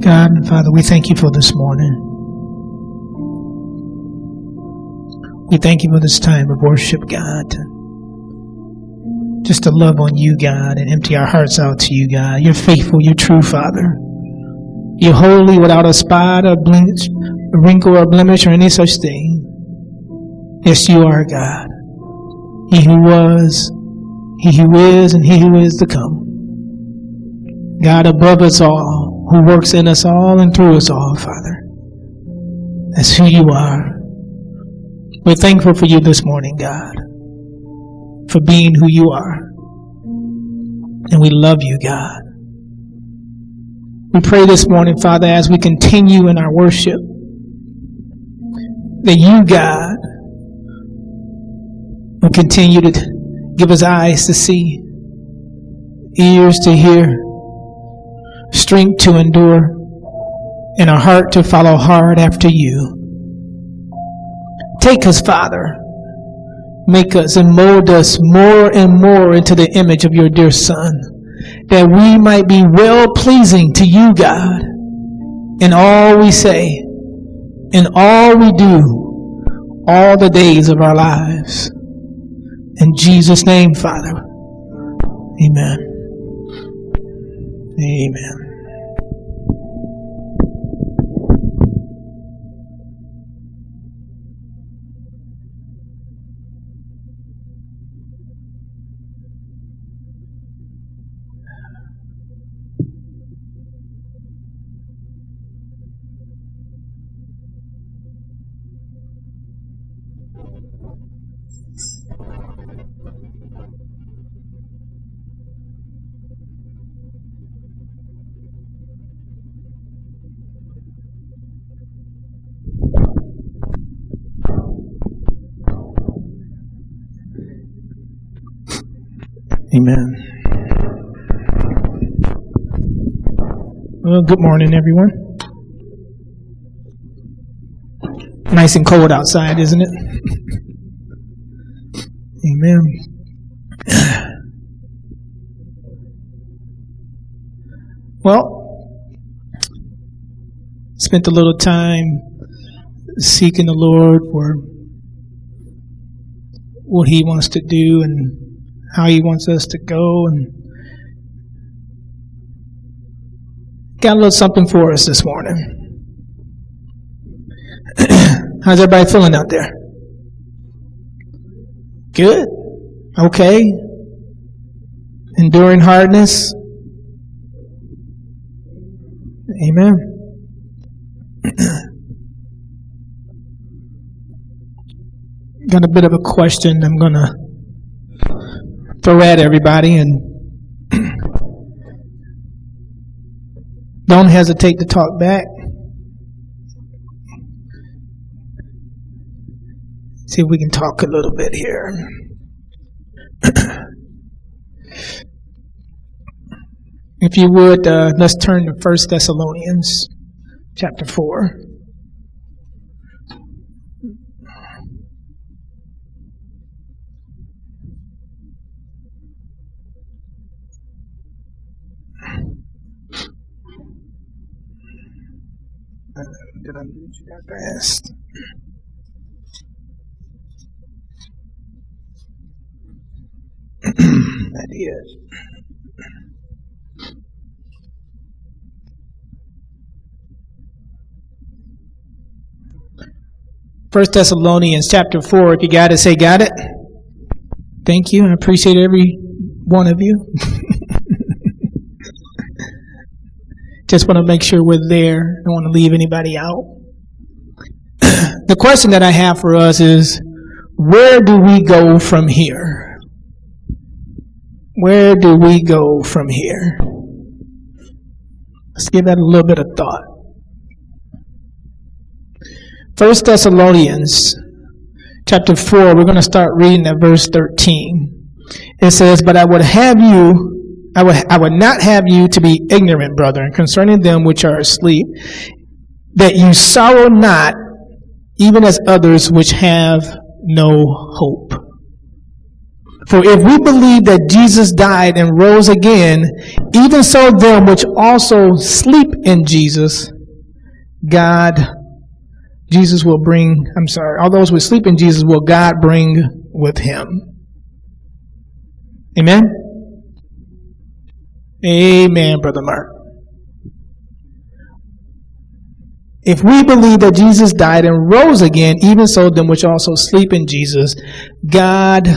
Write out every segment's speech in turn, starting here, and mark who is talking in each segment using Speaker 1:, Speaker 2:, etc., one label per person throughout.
Speaker 1: God and Father, we thank you for this morning. We thank you for this time of worship, God. Just to love on you, God, and empty our hearts out to you, God. You're faithful, you're true, Father. You're holy without a spot, a, blemish, a wrinkle, or blemish, or any such thing. Yes, you are, God. He who was, he who is, and he who is to come. God above us all, who works in us all and through us all, Father. That's who you are. We're thankful for you this morning, God, for being who you are. And we love you, God. We pray this morning, Father, as we continue in our worship, that you, God, will continue to give us eyes to see, ears to hear, strength to endure, and a heart to follow hard after you. Take us, Father. Make us and mold us more and more into the image of your dear Son, that we might be well pleasing to you, God, in all we say, in all we do, all the days of our lives. In Jesus' name, Father. Amen. Amen. Amen. Well, good morning, everyone. Nice and cold outside, isn't it? Amen. Well, spent a little time seeking the Lord for what He wants to do and how He wants us to go, and got a little something for us this morning. How's everybody feeling out there? Good. Okay. Enduring hardness. Amen. Got a bit of a question I'm going to throw everybody and don't hesitate to talk back. See if we can talk a little bit here. if you would, uh, let's turn to First Thessalonians chapter 4. Did I do that that is. First Thessalonians chapter four. If you got it, say got it. Thank you. I appreciate every one of you. Just want to make sure we're there. Don't want to leave anybody out. the question that I have for us is, where do we go from here? Where do we go from here? Let's give that a little bit of thought. First Thessalonians chapter 4, we're going to start reading at verse 13. It says, But I would have you I would, I would not have you to be ignorant, brethren, concerning them which are asleep, that you sorrow not, even as others which have no hope. For if we believe that Jesus died and rose again, even so them which also sleep in Jesus, God, Jesus will bring, I'm sorry, all those who sleep in Jesus will God bring with him. Amen? Amen, Brother Mark. If we believe that Jesus died and rose again, even so them which also sleep in Jesus, God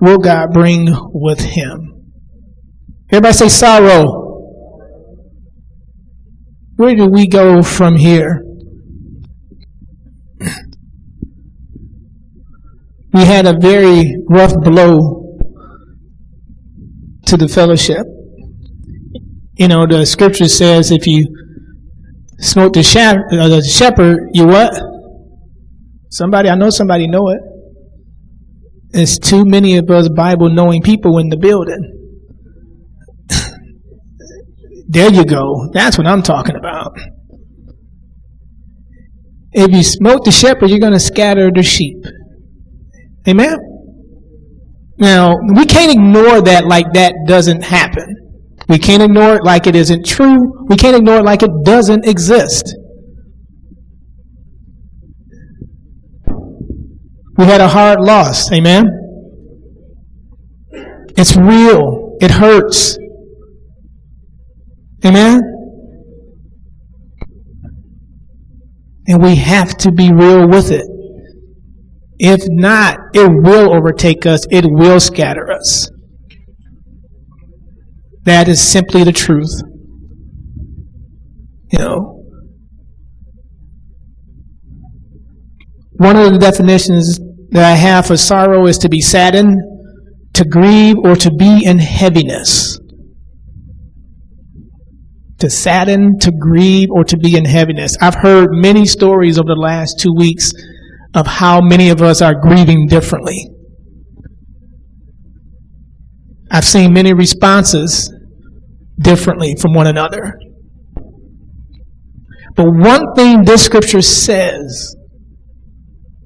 Speaker 1: will God bring with him. Everybody say sorrow. Where do we go from here? We had a very rough blow to the fellowship. You know, the scripture says if you smote the, uh, the shepherd, you what? Somebody, I know somebody know it. There's too many of us Bible knowing people in the building. there you go. That's what I'm talking about. If you smote the shepherd, you're going to scatter the sheep. Amen? Now, we can't ignore that like that doesn't happen. We can't ignore it like it isn't true. We can't ignore it like it doesn't exist. We had a hard loss. Amen? It's real. It hurts. Amen? And we have to be real with it. If not, it will overtake us. It will scatter us. That is simply the truth. You know, one of the definitions that I have for sorrow is to be saddened, to grieve, or to be in heaviness. To sadden, to grieve, or to be in heaviness. I've heard many stories over the last two weeks of how many of us are grieving differently. I've seen many responses differently from one another. But one thing this scripture says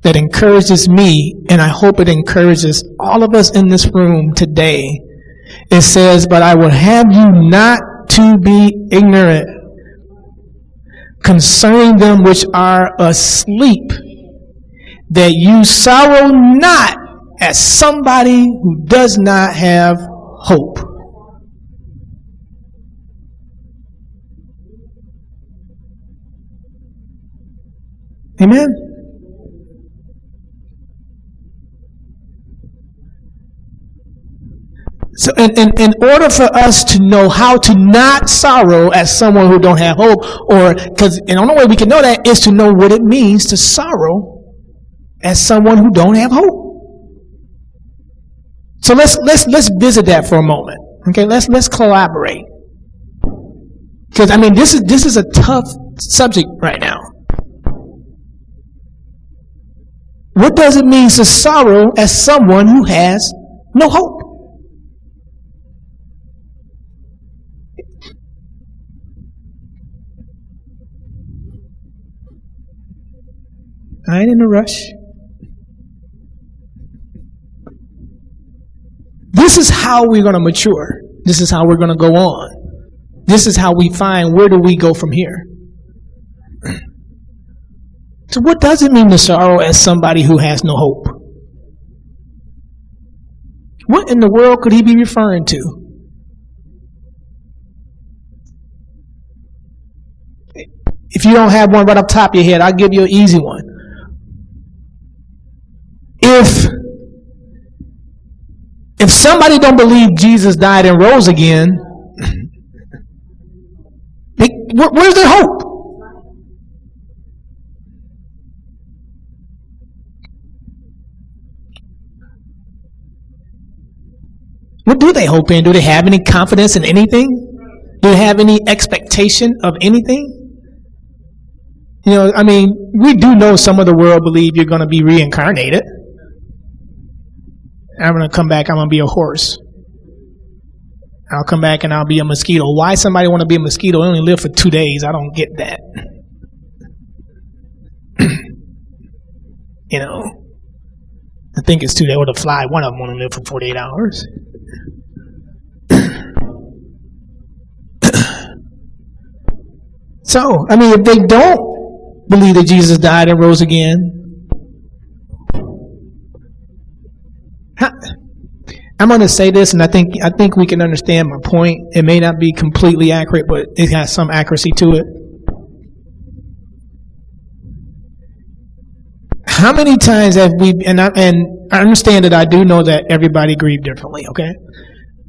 Speaker 1: that encourages me, and I hope it encourages all of us in this room today. It says, But I will have you not to be ignorant concerning them which are asleep, that you sorrow not as somebody who does not have hope. Amen. So, in, in, in order for us to know how to not sorrow as someone who don't have hope, or because the only way we can know that is to know what it means to sorrow as someone who don't have hope. So let's let's let's visit that for a moment. Okay, let's let's collaborate. Because I mean, this is this is a tough subject right now. What does it mean to sorrow as someone who has no hope? I ain't in a rush. This is how we're going to mature. This is how we're going to go on. This is how we find where do we go from here. So, what does it mean to sorrow as somebody who has no hope? What in the world could he be referring to? If you don't have one right up top of your head, I'll give you an easy one. If if somebody don't believe Jesus died and rose again, they, where's their hope? What do they hope in? Do they have any confidence in anything? Do they have any expectation of anything? You know, I mean, we do know some of the world believe you're going to be reincarnated. I'm going to come back, I'm going to be a horse. I'll come back and I'll be a mosquito. Why somebody want to be a mosquito? They only live for two days. I don't get that. you know, I think it's two. They would to fly. One of them only live for 48 hours. so, I mean, if they don't believe that Jesus died and rose again, I'm going to say this, and I think I think we can understand my point. It may not be completely accurate, but it has some accuracy to it. How many times have we? And I, and I understand that I do know that everybody grieve differently. Okay,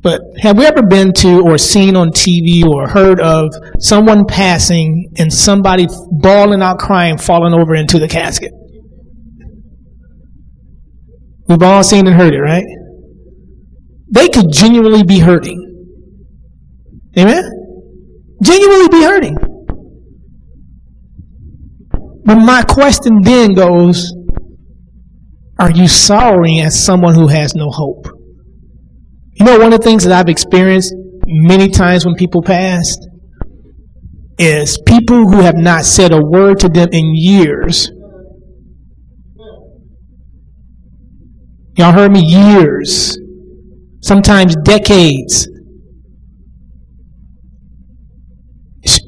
Speaker 1: but have we ever been to or seen on TV or heard of someone passing and somebody bawling out, crying, falling over into the casket? We've all seen and heard it, right? They could genuinely be hurting. Amen? Genuinely be hurting. But my question then goes Are you sorrowing as someone who has no hope? You know, one of the things that I've experienced many times when people passed is people who have not said a word to them in years Y'all heard me years, sometimes decades.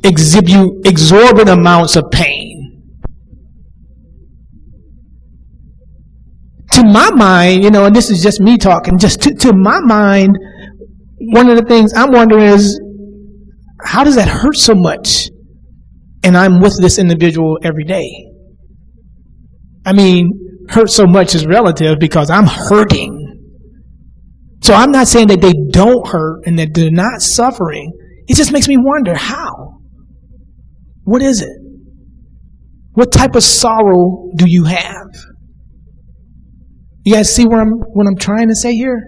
Speaker 1: Exhibit exorbitant amounts of pain. To my mind, you know, and this is just me talking, just to, to my mind, one of the things I'm wondering is how does that hurt so much? And I'm with this individual every day. I mean, hurt so much is relative because I'm hurting. So I'm not saying that they don't hurt and that they're not suffering. It just makes me wonder how. What is it? What type of sorrow do you have? You guys see what I'm what I'm trying to say here?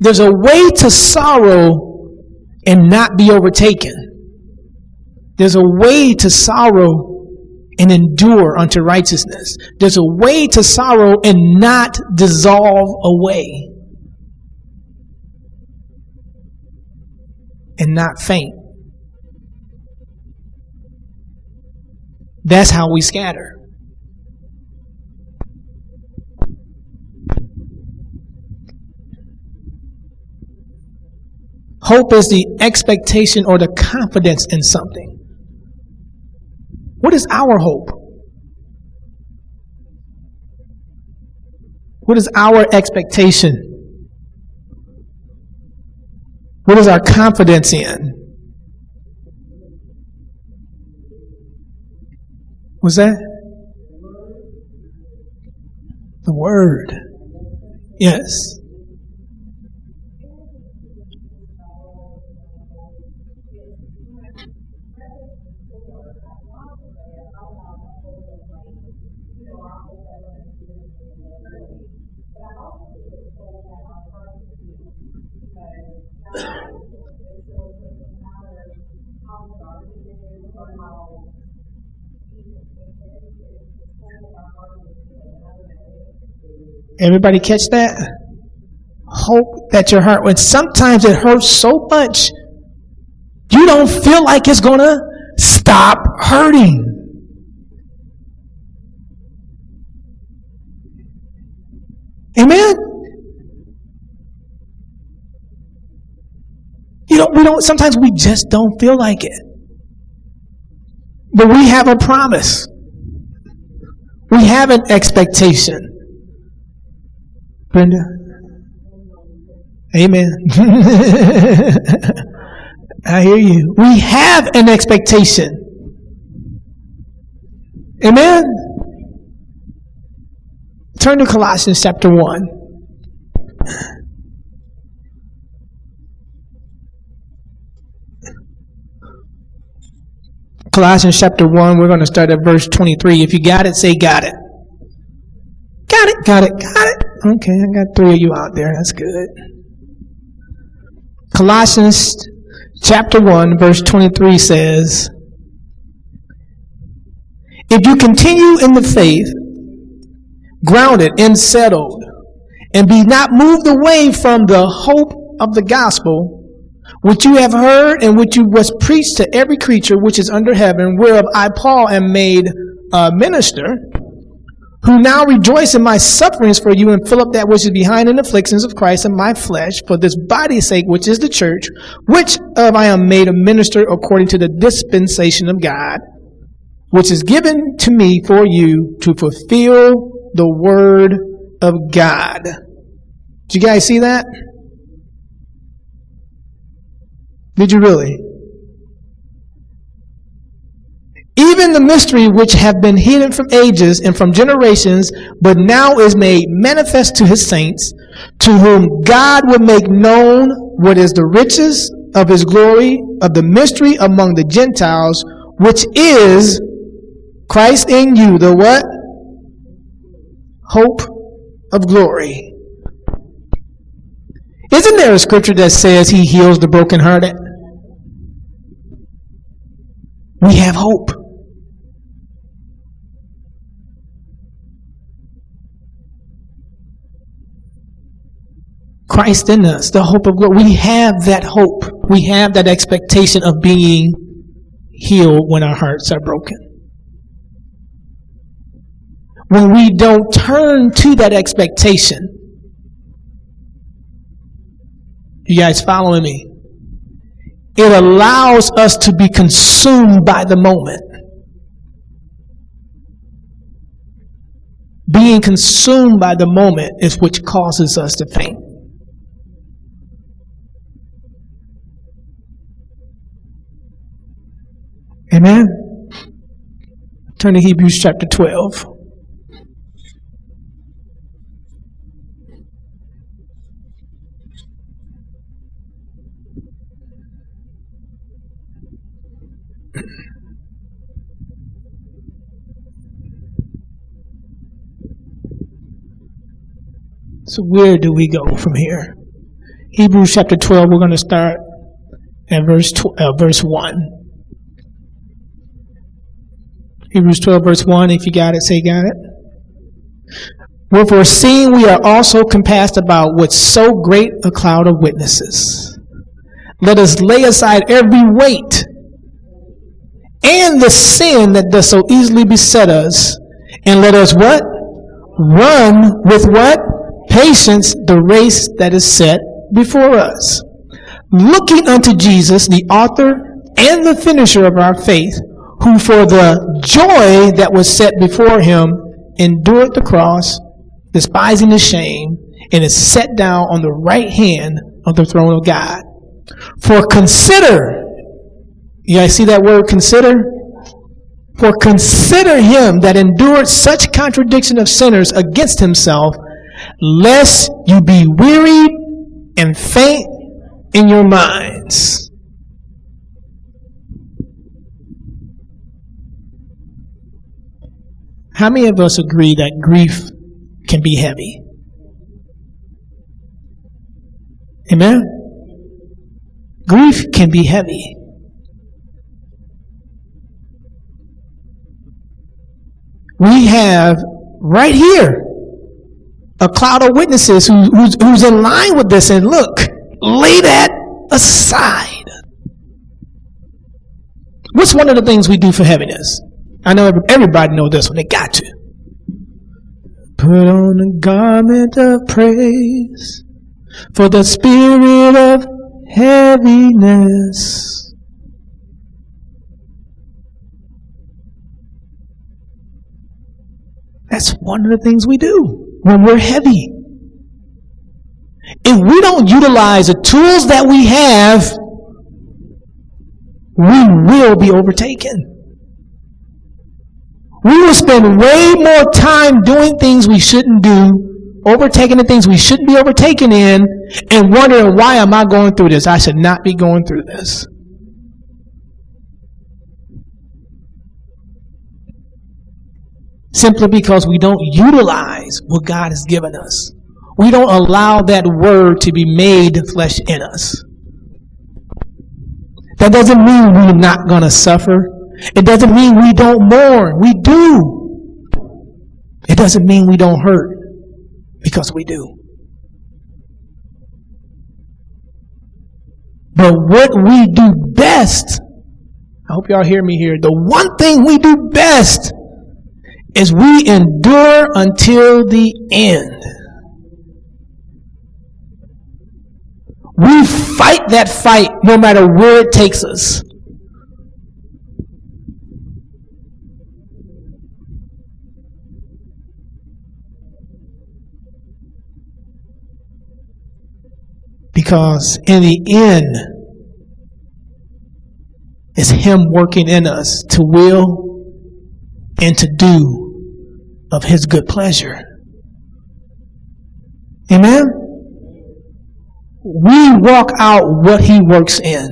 Speaker 1: There's a way to sorrow and not be overtaken. There's a way to sorrow and endure unto righteousness. There's a way to sorrow and not dissolve away and not faint. That's how we scatter. Hope is the expectation or the confidence in something. What is our hope? What is our expectation? What is our confidence in? Was that? The Word. Yes. Everybody catch that? Hope that your heart, when sometimes it hurts so much, you don't feel like it's going to stop hurting. Amen? Know, we don't, sometimes we just don't feel like it. But we have a promise. We have an expectation. Brenda? Amen. I hear you. We have an expectation. Amen. Turn to Colossians chapter 1. Colossians chapter 1, we're going to start at verse 23. If you got it, say got it. Got it, got it, got it. Okay, I got three of you out there. That's good. Colossians chapter 1, verse 23 says, If you continue in the faith, grounded and settled, and be not moved away from the hope of the gospel, which you have heard and which you was preached to every creature which is under heaven, whereof I, Paul, am made a minister who now rejoice in my sufferings for you and fill up that which is behind in the afflictions of Christ in my flesh for this body's sake, which is the church, which of I am made a minister according to the dispensation of God, which is given to me for you to fulfill the word of God. Do you guys see that? Did you really? even the mystery which have been hidden from ages and from generations, but now is made manifest to his saints, to whom God will make known what is the riches of his glory, of the mystery among the Gentiles, which is Christ in you, the what? Hope of glory. Isn't there a scripture that says he heals the brokenhearted? We have hope. Christ in us, the hope of glory. We have that hope. We have that expectation of being healed when our hearts are broken. When we don't turn to that expectation, you guys following me? It allows us to be consumed by the moment. Being consumed by the moment is which causes us to faint. Amen. Turn to Hebrews chapter 12. So where do we go from here? Hebrews chapter 12, we're going to start at verse, tw- uh, verse 1. Hebrews 12, verse 1. If you got it, say, got it. Wherefore, seeing we are also compassed about with so great a cloud of witnesses, let us lay aside every weight and the sin that does so easily beset us, and let us what? Run with what? Patience the race that is set before us. Looking unto Jesus, the author and the finisher of our faith, who for the joy that was set before him endured the cross, despising the shame, and is set down on the right hand of the throne of God. For consider, you guys see that word consider? For consider him that endured such contradiction of sinners against himself, lest you be wearied and faint in your minds. How many of us agree that grief can be heavy? Amen? Grief can be heavy. We have right here a cloud of witnesses who, who's, who's in line with this and look, lay that aside. What's one of the things we do for heaviness? I know everybody know this one. They got to. Put on a garment of praise for the spirit of heaviness. That's one of the things we do when we're heavy. If we don't utilize the tools that we have, we will be overtaken. We will spend way more time doing things we shouldn't do, overtaking the things we shouldn't be overtaken in, and wondering why am I going through this? I should not be going through this. Simply because we don't utilize what God has given us. We don't allow that word to be made flesh in us. That doesn't mean we're not going to suffer. It doesn't mean we don't mourn. We do. It doesn't mean we don't hurt because we do. But what we do best, I hope y'all hear me here. The one thing we do best is we endure until the end. We fight that fight no matter where it takes us. Because in the end, it's Him working in us to will and to do of His good pleasure. Amen? We walk out what He works in.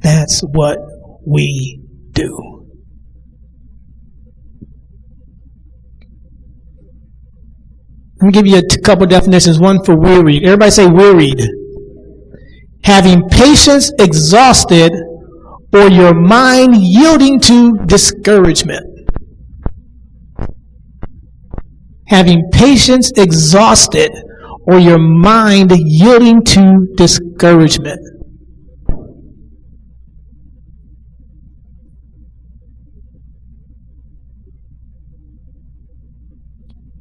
Speaker 1: That's what we do. Let me give you a couple definitions. One for wearied. Everybody say wearied. Having patience exhausted or your mind yielding to discouragement. Having patience exhausted or your mind yielding to discouragement.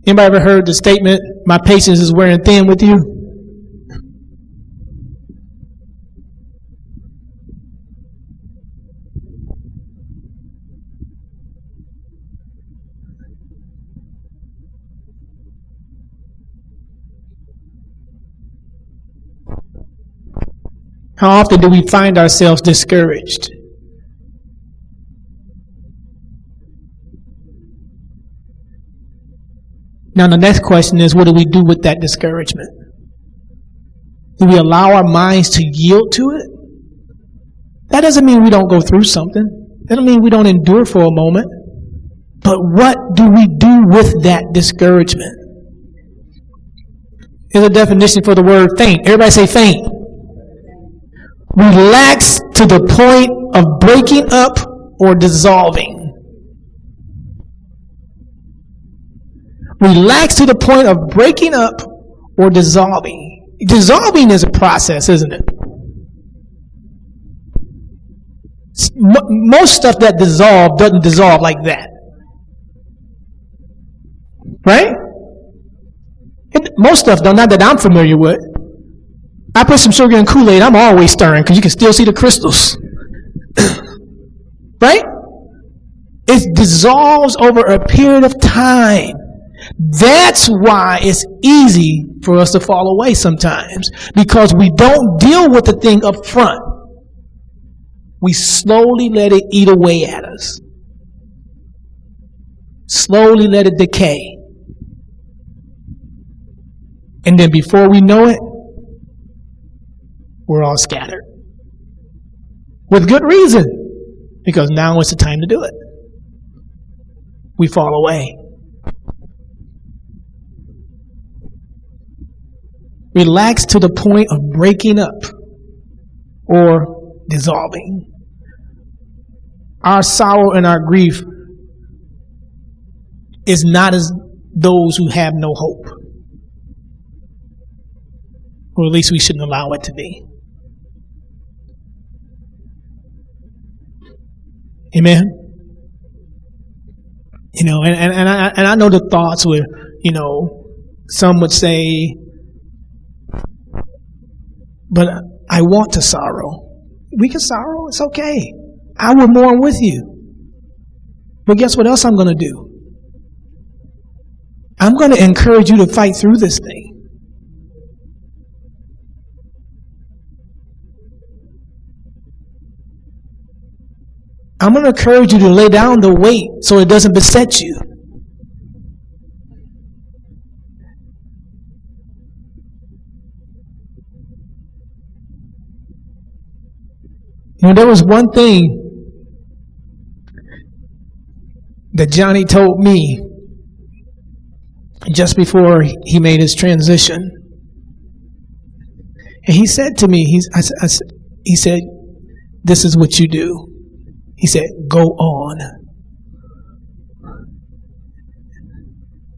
Speaker 1: Anybody ever heard the statement, my patience is wearing thin with you? How often do we find ourselves discouraged? Now, the next question is what do we do with that discouragement? Do we allow our minds to yield to it? That doesn't mean we don't go through something. That doesn't mean we don't endure for a moment. But what do we do with that discouragement? Here's a definition for the word faint. Everybody say faint. Relax to the point of breaking up or dissolving. relax to the point of breaking up or dissolving. Dissolving is a process, isn't it? Most stuff that dissolves doesn't dissolve like that. Right? Most stuff, not that I'm familiar with. I put some sugar in Kool Aid, I'm always stirring because you can still see the crystals. right? It dissolves over a period of time. That's why it's easy for us to fall away sometimes because we don't deal with the thing up front. We slowly let it eat away at us. Slowly let it decay. And then before we know it, we're all scattered. With good reason. Because now is the time to do it. We fall away. relax to the point of breaking up or dissolving. Our sorrow and our grief is not as those who have no hope. Or at least we shouldn't allow it to be. Amen. You know, and, and, and I and I know the thoughts where, you know, some would say, but I want to sorrow. We can sorrow. It's okay. I will mourn with you. But guess what else I'm going to do? I'm going to encourage you to fight through this thing. I'm going to encourage you to lay down the weight so it doesn't beset you. You know, there was one thing that Johnny told me just before he made his transition. And he said to me, he's, I, I, he said, This is what you do. He said, Go on.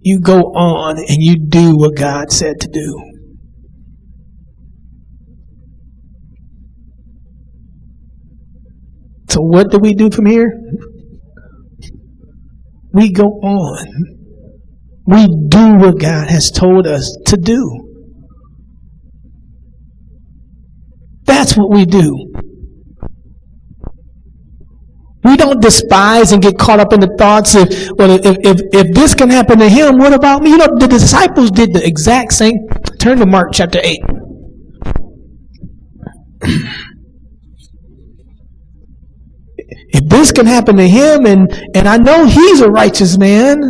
Speaker 1: You go on and you do what God said to do. So what do we do from here? we go on. We do what God has told us to do. That's what we do. Don't despise and get caught up in the thoughts of, well, if, if, if this can happen to him, what about me? You know, the disciples did the exact same. Turn to Mark chapter 8. if this can happen to him and, and I know he's a righteous man,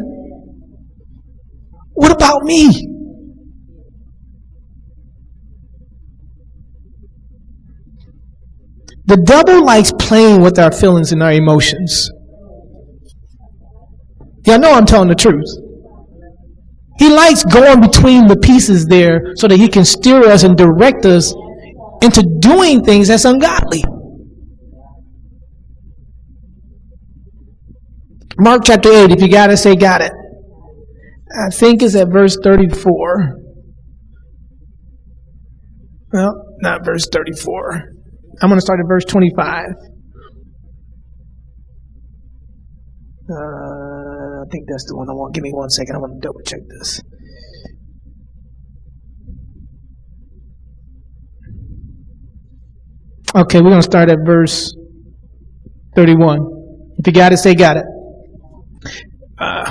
Speaker 1: what about me? The devil likes playing with our feelings and our emotions. I know I'm telling the truth. He likes going between the pieces there so that he can steer us and direct us into doing things that's ungodly. Mark chapter 8, if you got it, say got it. I think it's at verse 34. Well, not verse 34. I'm going to start at verse 25. Uh, I think that's the one I want. Give me one second. I want to double check this. Okay, we're going to start at verse 31. If you got it, say got it.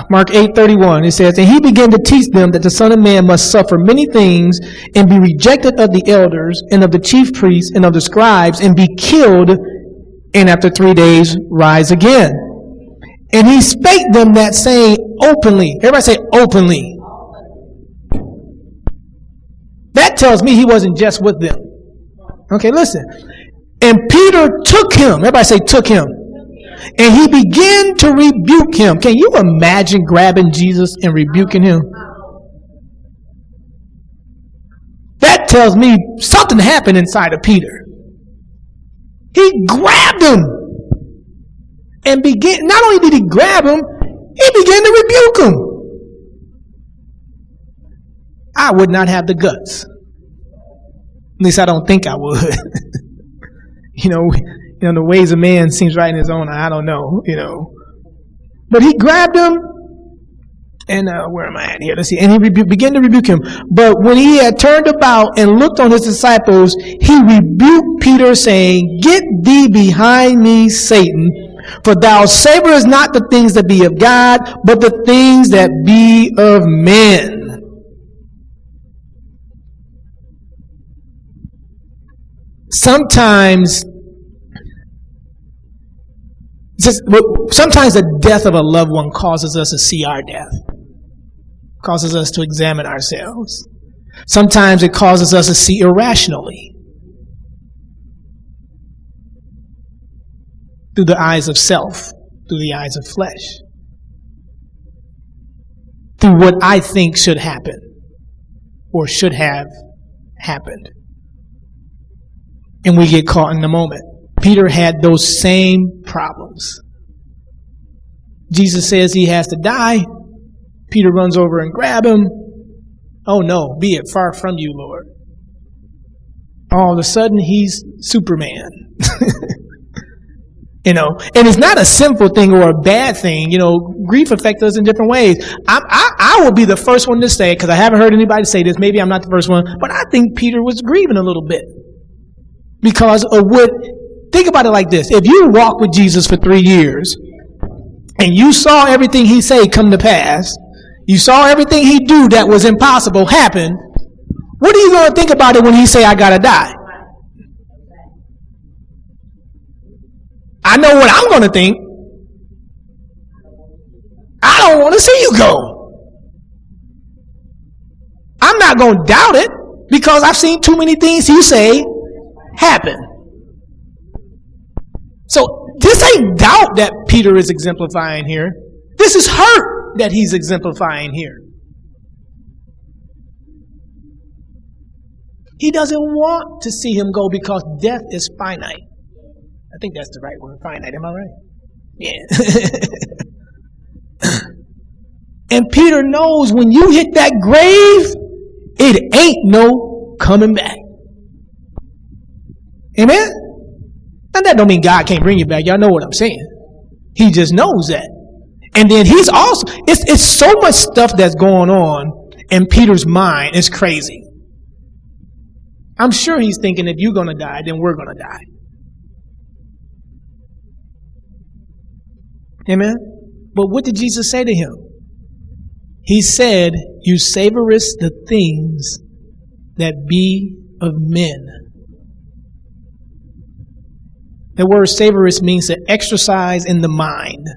Speaker 1: Mark 8:31 it says and he began to teach them that the son of man must suffer many things and be rejected of the elders and of the chief priests and of the scribes and be killed and after 3 days rise again. And he spake them that saying openly everybody say openly. That tells me he wasn't just with them. Okay listen. And Peter took him everybody say took him and he began to rebuke him. Can you imagine grabbing Jesus and rebuking him? That tells me something happened inside of Peter. He grabbed him and began, not only did he grab him, he began to rebuke him. I would not have the guts. At least I don't think I would. you know, you know, the ways of man seems right in his own. I don't know, you know. But he grabbed him, and uh, where am I at here? Let's see. And he rebu- began to rebuke him. But when he had turned about and looked on his disciples, he rebuked Peter, saying, Get thee behind me, Satan, for thou savorest not the things that be of God, but the things that be of men. Sometimes sometimes the death of a loved one causes us to see our death, causes us to examine ourselves. Sometimes it causes us to see irrationally through the eyes of self, through the eyes of flesh, through what I think should happen or should have happened. And we get caught in the moment. Peter had those same problems. Jesus says he has to die. Peter runs over and grab him. Oh no, be it far from you, Lord. All of a sudden he's Superman. you know, and it's not a sinful thing or a bad thing. You know, grief affects us in different ways. I, I, I will be the first one to say, because I haven't heard anybody say this, maybe I'm not the first one, but I think Peter was grieving a little bit because of what Think about it like this. If you walk with Jesus for three years and you saw everything he say come to pass, you saw everything he do that was impossible happen, what are you going to think about it when he say, I got to die? I know what I'm going to think. I don't want to see you go. I'm not going to doubt it because I've seen too many things you say happen. So this ain't doubt that Peter is exemplifying here. This is hurt that he's exemplifying here. He doesn't want to see him go because death is finite. I think that's the right word, finite. Am I right? Yeah. and Peter knows when you hit that grave, it ain't no coming back. Amen? And that don't mean God can't bring you back. Y'all know what I'm saying. He just knows that. And then he's also, it's, it's so much stuff that's going on in Peter's mind. It's crazy. I'm sure he's thinking if you're going to die, then we're going to die. Amen. But what did Jesus say to him? He said, You savorest the things that be of men. The word savorest means to exercise in the mind,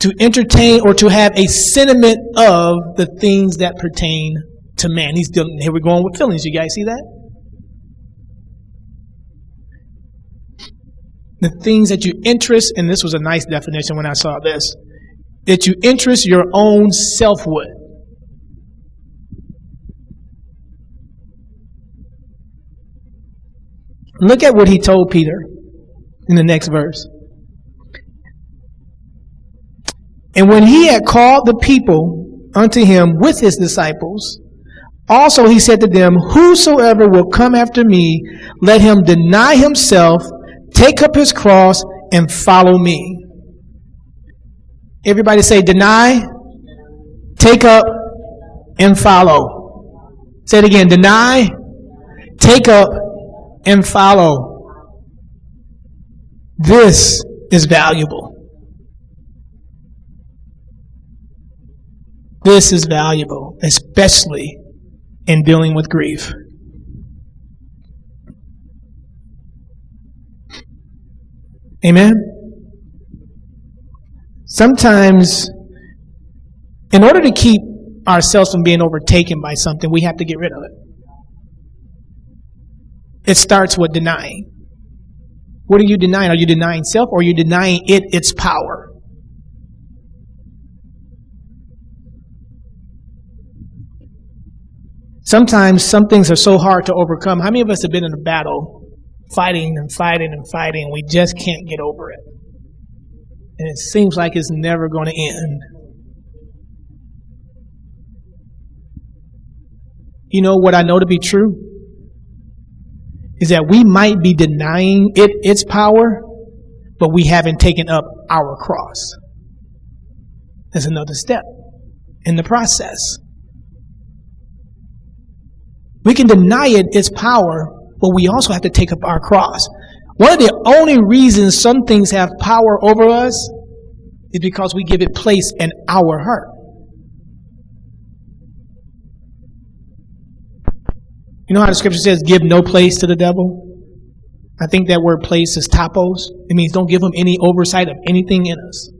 Speaker 1: to entertain or to have a sentiment of the things that pertain to man. He's dealing, here we're going with feelings. You guys see that? The things that you interest, and this was a nice definition when I saw this, that you interest your own selfhood. Look at what he told Peter in the next verse. And when he had called the people unto him with his disciples, also he said to them, Whosoever will come after me, let him deny himself, take up his cross, and follow me. Everybody say, deny, take up, and follow. Say it again, deny, take up, and follow. This is valuable. This is valuable, especially in dealing with grief. Amen? Sometimes, in order to keep ourselves from being overtaken by something, we have to get rid of it. It starts with denying. What are you denying? Are you denying self or are you denying it its power? Sometimes some things are so hard to overcome. How many of us have been in a battle, fighting and fighting and fighting, and we just can't get over it? And it seems like it's never going to end. You know what I know to be true? Is that we might be denying it its power, but we haven't taken up our cross. That's another step in the process. We can deny it its power, but we also have to take up our cross. One of the only reasons some things have power over us is because we give it place in our heart. You know how the scripture says, give no place to the devil? I think that word place is topos. It means don't give him any oversight of anything in us.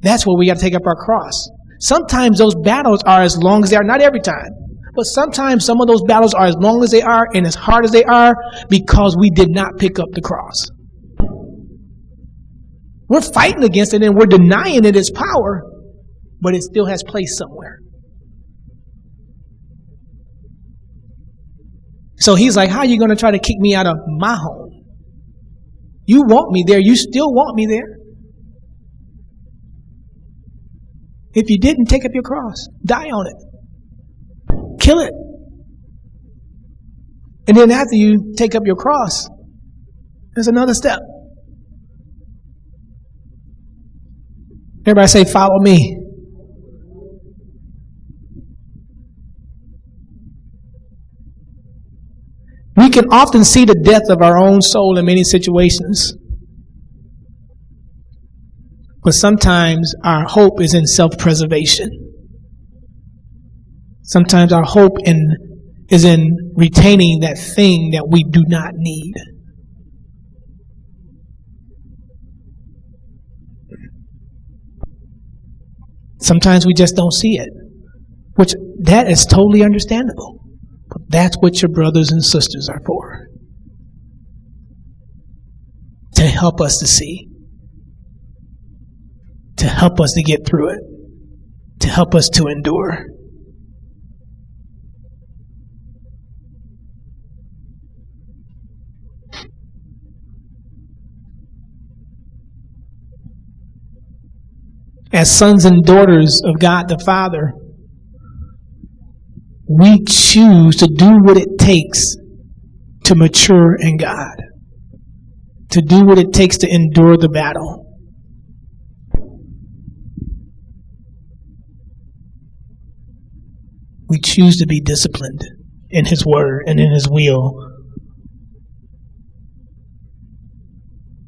Speaker 1: That's where we got to take up our cross. Sometimes those battles are as long as they are, not every time, but sometimes some of those battles are as long as they are and as hard as they are because we did not pick up the cross. We're fighting against it and we're denying it its power, but it still has place somewhere. So he's like, How are you going to try to kick me out of my home? You want me there. You still want me there. If you didn't take up your cross, die on it. Kill it. And then after you take up your cross, there's another step. Everybody say, follow me. Can often see the death of our own soul in many situations. But sometimes our hope is in self preservation. Sometimes our hope in, is in retaining that thing that we do not need. Sometimes we just don't see it, which that is totally understandable. That's what your brothers and sisters are for. To help us to see to help us to get through it, to help us to endure. As sons and daughters of God the Father, we choose to do what it takes to mature in God. to do what it takes to endure the battle. We choose to be disciplined in His Word and in His will.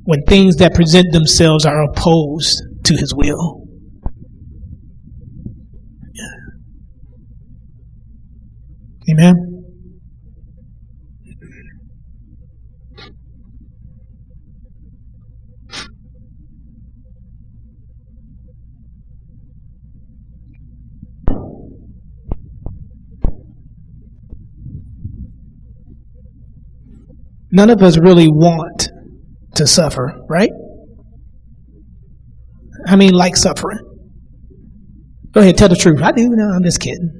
Speaker 1: When things that present themselves are opposed to His will. Amen. None of us really want to suffer, right? I mean, like suffering. Go ahead, tell the truth. I do. No, I'm just kidding.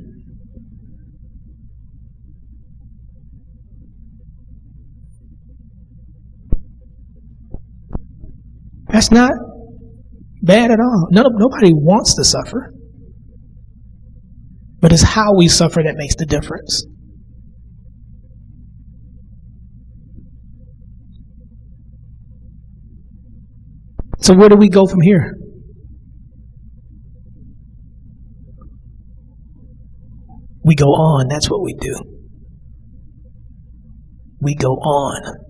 Speaker 1: That's not bad at all. No, nobody wants to suffer. But it's how we suffer that makes the difference. So, where do we go from here? We go on. That's what we do. We go on.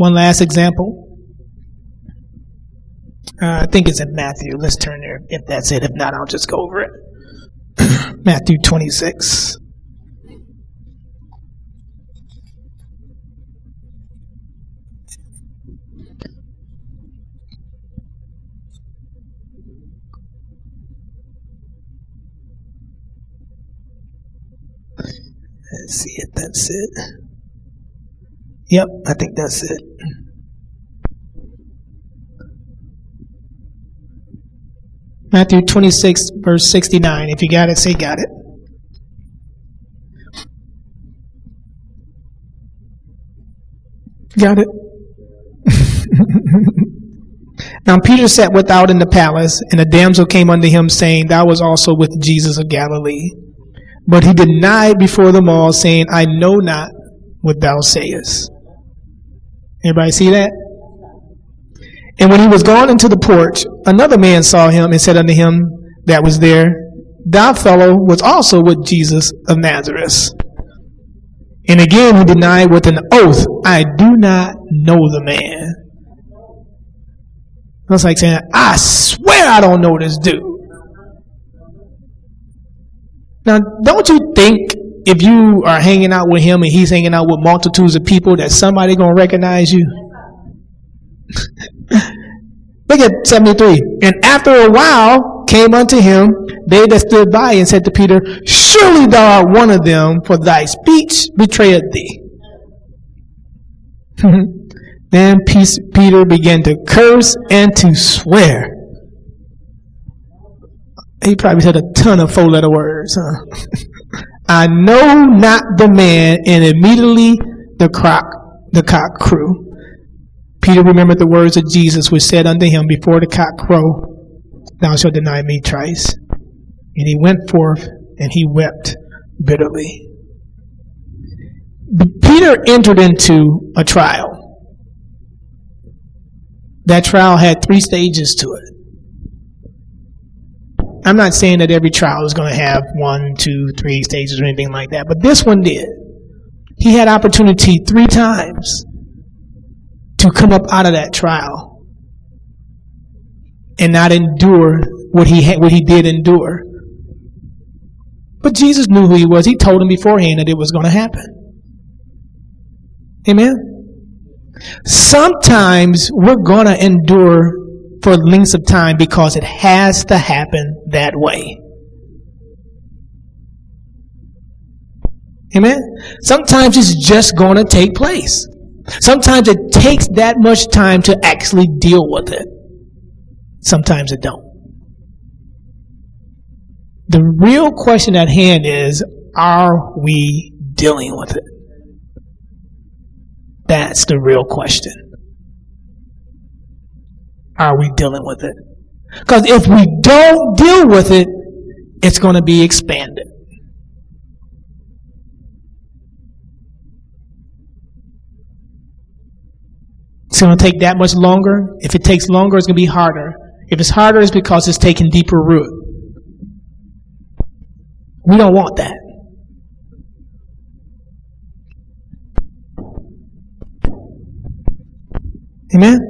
Speaker 1: One last example. Uh, I think it's in Matthew. Let's turn there if that's it. If not, I'll just go over it. Matthew 26. Let's see it. That's it. Yep, I think that's it. Matthew 26, verse 69. If you got it, say got it. Got it? now Peter sat without in the palace, and a damsel came unto him, saying, Thou was also with Jesus of Galilee. But he denied before them all, saying, I know not what thou sayest. Everybody see that? And when he was gone into the porch, another man saw him and said unto him that was there, Thou fellow was also with Jesus of Nazareth. And again he denied with an oath, I do not know the man. That's like saying, I swear I don't know this dude. Now, don't you think if you are hanging out with him and he's hanging out with multitudes of people that somebody gonna recognize you? Look at 73. And after a while came unto him they that stood by and said to Peter, Surely thou art one of them, for thy speech betrayeth thee. then Peter began to curse and to swear. He probably said a ton of four letter words, huh? I know not the man, and immediately the cock, the cock crew. Peter remembered the words of Jesus, which said unto him, Before the cock crow, thou shalt deny me thrice. And he went forth and he wept bitterly. Peter entered into a trial. That trial had three stages to it. I'm not saying that every trial is going to have one, two, three stages or anything like that, but this one did. He had opportunity three times to come up out of that trial and not endure what he ha- what he did endure. But Jesus knew who he was. He told him beforehand that it was going to happen. Amen. Sometimes we're going to endure for lengths of time because it has to happen that way. Amen. Sometimes it's just going to take place. Sometimes it takes that much time to actually deal with it. Sometimes it don't. The real question at hand is, are we dealing with it? That's the real question. Are we dealing with it? Because if we don't deal with it, it's going to be expanded. It's going to take that much longer. If it takes longer, it's going to be harder. If it's harder, it's because it's taking deeper root. We don't want that. Amen?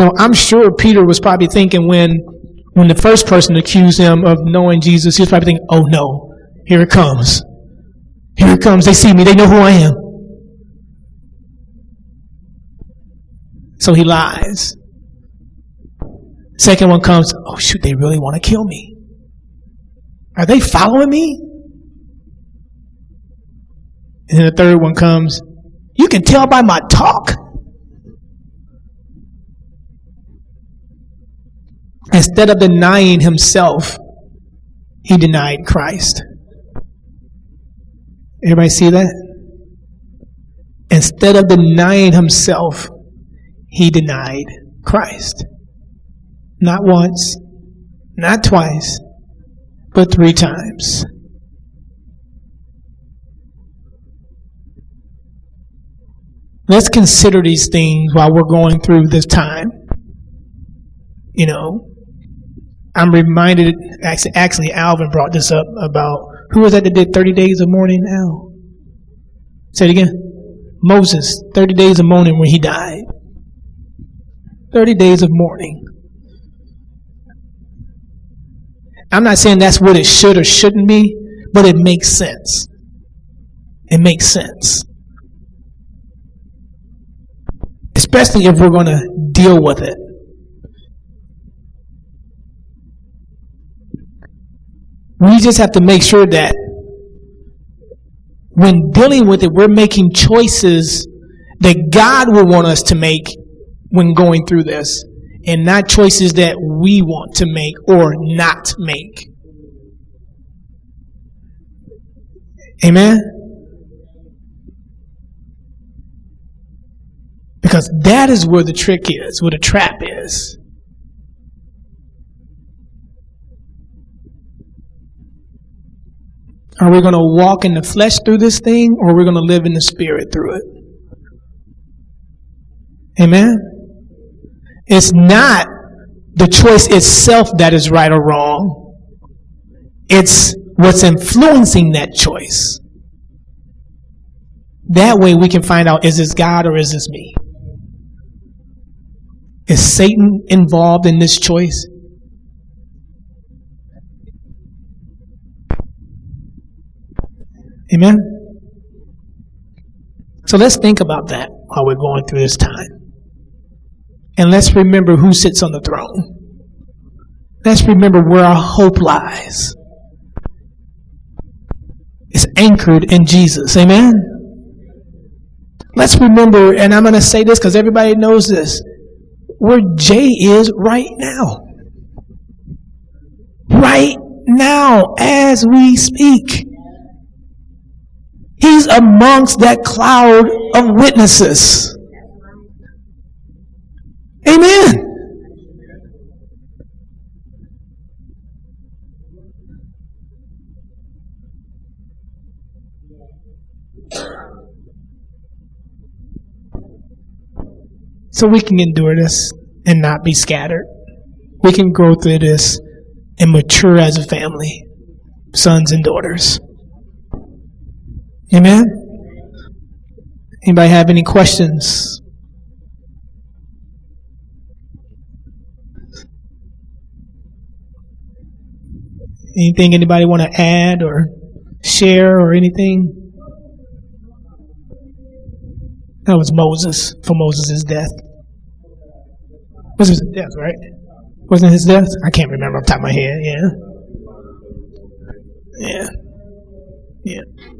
Speaker 1: No, I'm sure Peter was probably thinking when when the first person accused him of knowing Jesus, he was probably thinking, oh no, here it comes. Here it comes. They see me. They know who I am. So he lies. Second one comes, oh shoot, they really want to kill me. Are they following me? And then the third one comes, you can tell by my talk. Instead of denying himself, he denied Christ. Everybody see that? Instead of denying himself, he denied Christ. Not once, not twice, but three times. Let's consider these things while we're going through this time. You know, I'm reminded, actually, Alvin brought this up about who was that that did 30 days of mourning now? Say it again. Moses, 30 days of mourning when he died. 30 days of mourning. I'm not saying that's what it should or shouldn't be, but it makes sense. It makes sense. Especially if we're going to deal with it. We just have to make sure that when dealing with it, we're making choices that God will want us to make when going through this, and not choices that we want to make or not make. Amen? Because that is where the trick is, where the trap is. Are we going to walk in the flesh through this thing or are we going to live in the spirit through it? Amen? It's not the choice itself that is right or wrong. It's what's influencing that choice. That way we can find out is this God or is this me? Is Satan involved in this choice? Amen? So let's think about that while we're going through this time. And let's remember who sits on the throne. Let's remember where our hope lies. It's anchored in Jesus. Amen? Let's remember, and I'm going to say this because everybody knows this, where Jay is right now. Right now, as we speak. He's amongst that cloud of witnesses. Amen. So we can endure this and not be scattered. We can grow through this and mature as a family, sons and daughters. Amen? Anybody have any questions? Anything anybody want to add or share or anything? That was Moses for Moses' death. Was his death, right? Wasn't his death? I can't remember off the top of my head. Yeah. Yeah. Yeah.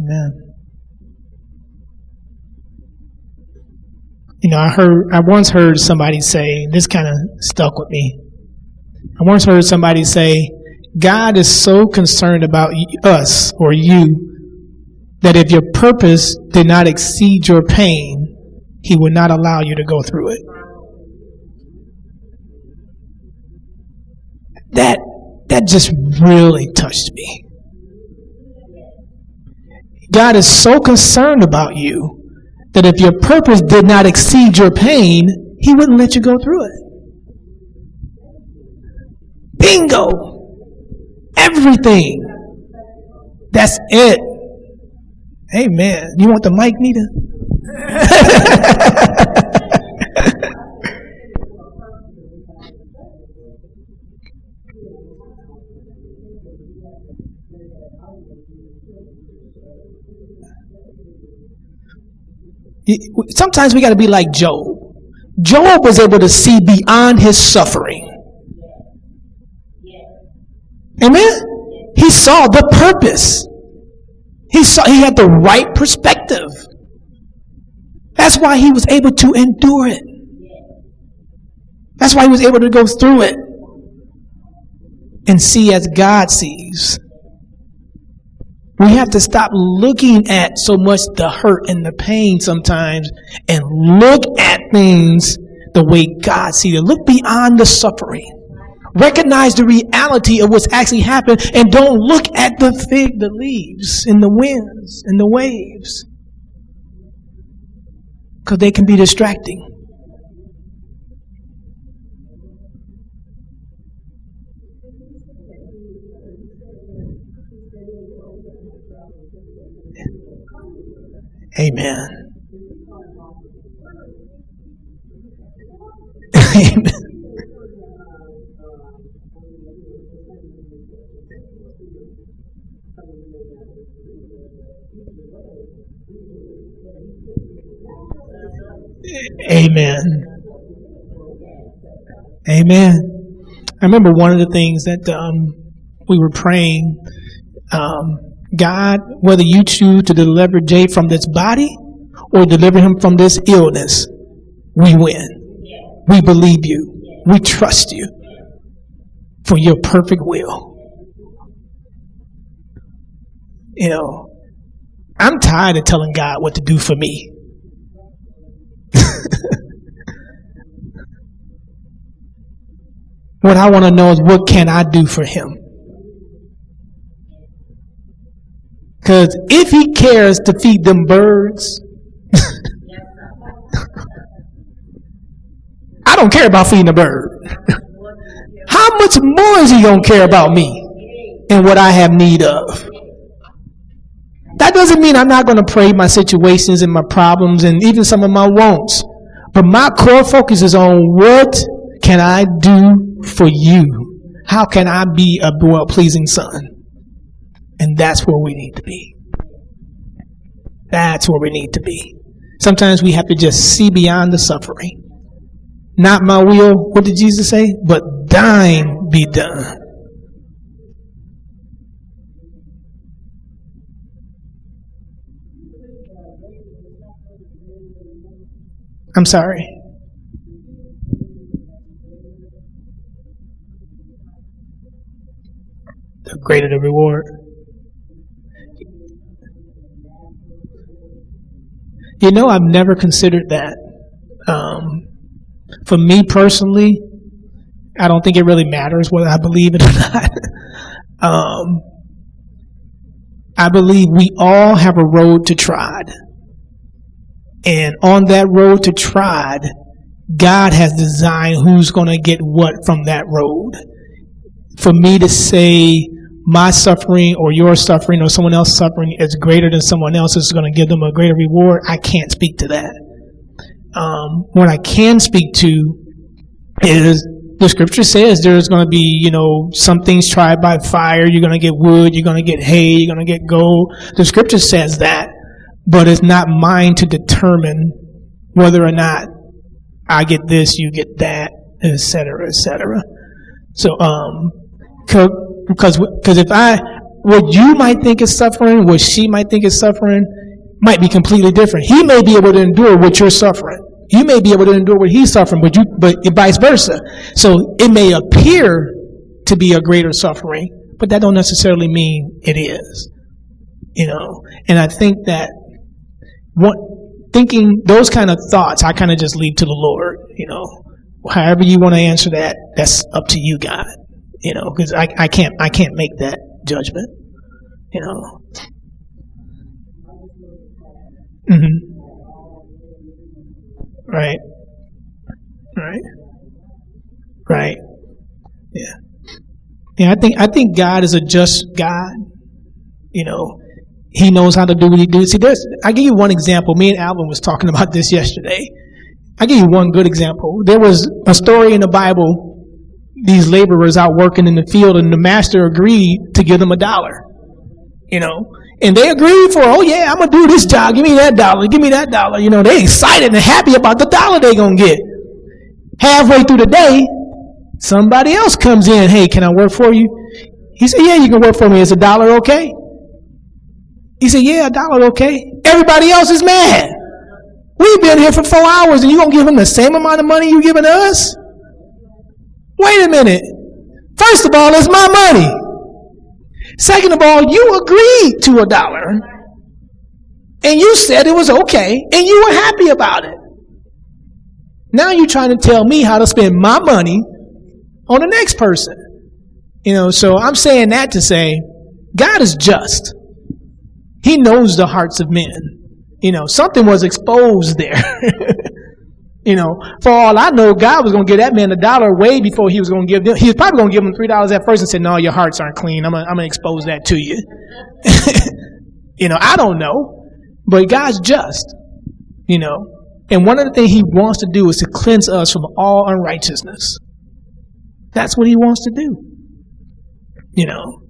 Speaker 1: Amen. You know, I heard, I once heard somebody say, this kind of stuck with me. I once heard somebody say, God is so concerned about us or you that if your purpose did not exceed your pain, he would not allow you to go through it. That, that just really touched me. God is so concerned about you that if your purpose did not exceed your pain, He wouldn't let you go through it. Bingo! Everything. That's it. Amen. You want the mic, Nita? Sometimes we got to be like Job. Job was able to see beyond his suffering. Amen? He saw the purpose. He saw he had the right perspective. That's why he was able to endure it. That's why he was able to go through it and see as God sees. We have to stop looking at so much the hurt and the pain sometimes and look at things the way God sees it. Look beyond the suffering. Recognize the reality of what's actually happened and don't look at the fig, the leaves and the winds and the waves. Because they can be distracting. Amen. Amen. Amen. Amen. I remember one of the things that um, we were praying um, God, whether you choose to deliver Jay from this body or deliver him from this illness, we win. We believe you. We trust you for your perfect will. You know, I'm tired of telling God what to do for me. what I want to know is what can I do for him? Because if he cares to feed them birds, I don't care about feeding a bird. How much more is he going to care about me and what I have need of? That doesn't mean I'm not going to pray my situations and my problems and even some of my wants. But my core focus is on what can I do for you? How can I be a well pleasing son? And that's where we need to be. That's where we need to be. Sometimes we have to just see beyond the suffering. Not my will, what did Jesus say? But thine be done. I'm sorry. The greater the reward. You know, I've never considered that. Um, for me personally, I don't think it really matters whether I believe it or not. um, I believe we all have a road to trod. And on that road to trod, God has designed who's going to get what from that road. For me to say, my suffering or your suffering or someone else's suffering is greater than someone else is going to give them a greater reward, I can't speak to that. Um, what I can speak to is the scripture says there's going to be, you know, some things tried by fire. You're going to get wood. You're going to get hay. You're going to get gold. The scripture says that, but it's not mine to determine whether or not I get this, you get that, etc., etc. So, um, because because if I what you might think is suffering, what she might think is suffering, might be completely different. He may be able to endure what you're suffering. You may be able to endure what he's suffering, but you but vice versa. So it may appear to be a greater suffering, but that don't necessarily mean it is. You know, and I think that what thinking those kind of thoughts, I kind of just leave to the Lord. You know, however you want to answer that, that's up to you, God. You know, because I, I can't I can't make that judgment. You know. Mm-hmm. Right. Right. Right. Yeah. Yeah, I think I think God is a just God. You know, He knows how to do what He does. See, there's I give you one example. Me and Alvin was talking about this yesterday. I give you one good example. There was a story in the Bible. These laborers out working in the field, and the master agreed to give them a dollar. You know, and they agreed for, oh yeah, I'm gonna do this job. Give me that dollar. Give me that dollar. You know, they excited and happy about the dollar they gonna get. Halfway through the day, Somebody else comes in, hey, can I work for you? He said, yeah, you can work for me. Is a dollar okay? He said, yeah, a dollar okay. Everybody else is mad. We've been here for four hours and you gonna give him the same amount of money you giving us? Wait a minute. First of all, it's my money. Second of all, you agreed to a dollar and you said it was okay and you were happy about it. Now you're trying to tell me how to spend my money on the next person. You know, so I'm saying that to say God is just. He knows the hearts of men. You know, something was exposed there. you know, for all I know, God was going to give that man a dollar way before he was going to give them. He was probably going to give him three dollars at first and said, "No, your hearts aren't clean. I'm going to expose that to you." you know, I don't know, but God's just. You know, and one of the things He wants to do is to cleanse us from all unrighteousness. That's what he wants to do. You know.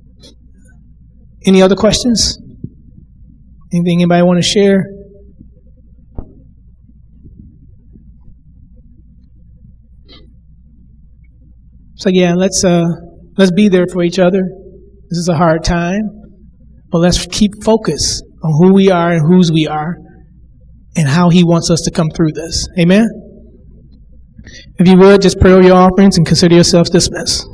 Speaker 1: Any other questions? Anything anybody want to share? So yeah, let's uh let's be there for each other. This is a hard time, but let's keep focus on who we are and whose we are and how he wants us to come through this. Amen. If you would, just pray your offerings and consider yourselves dismissed.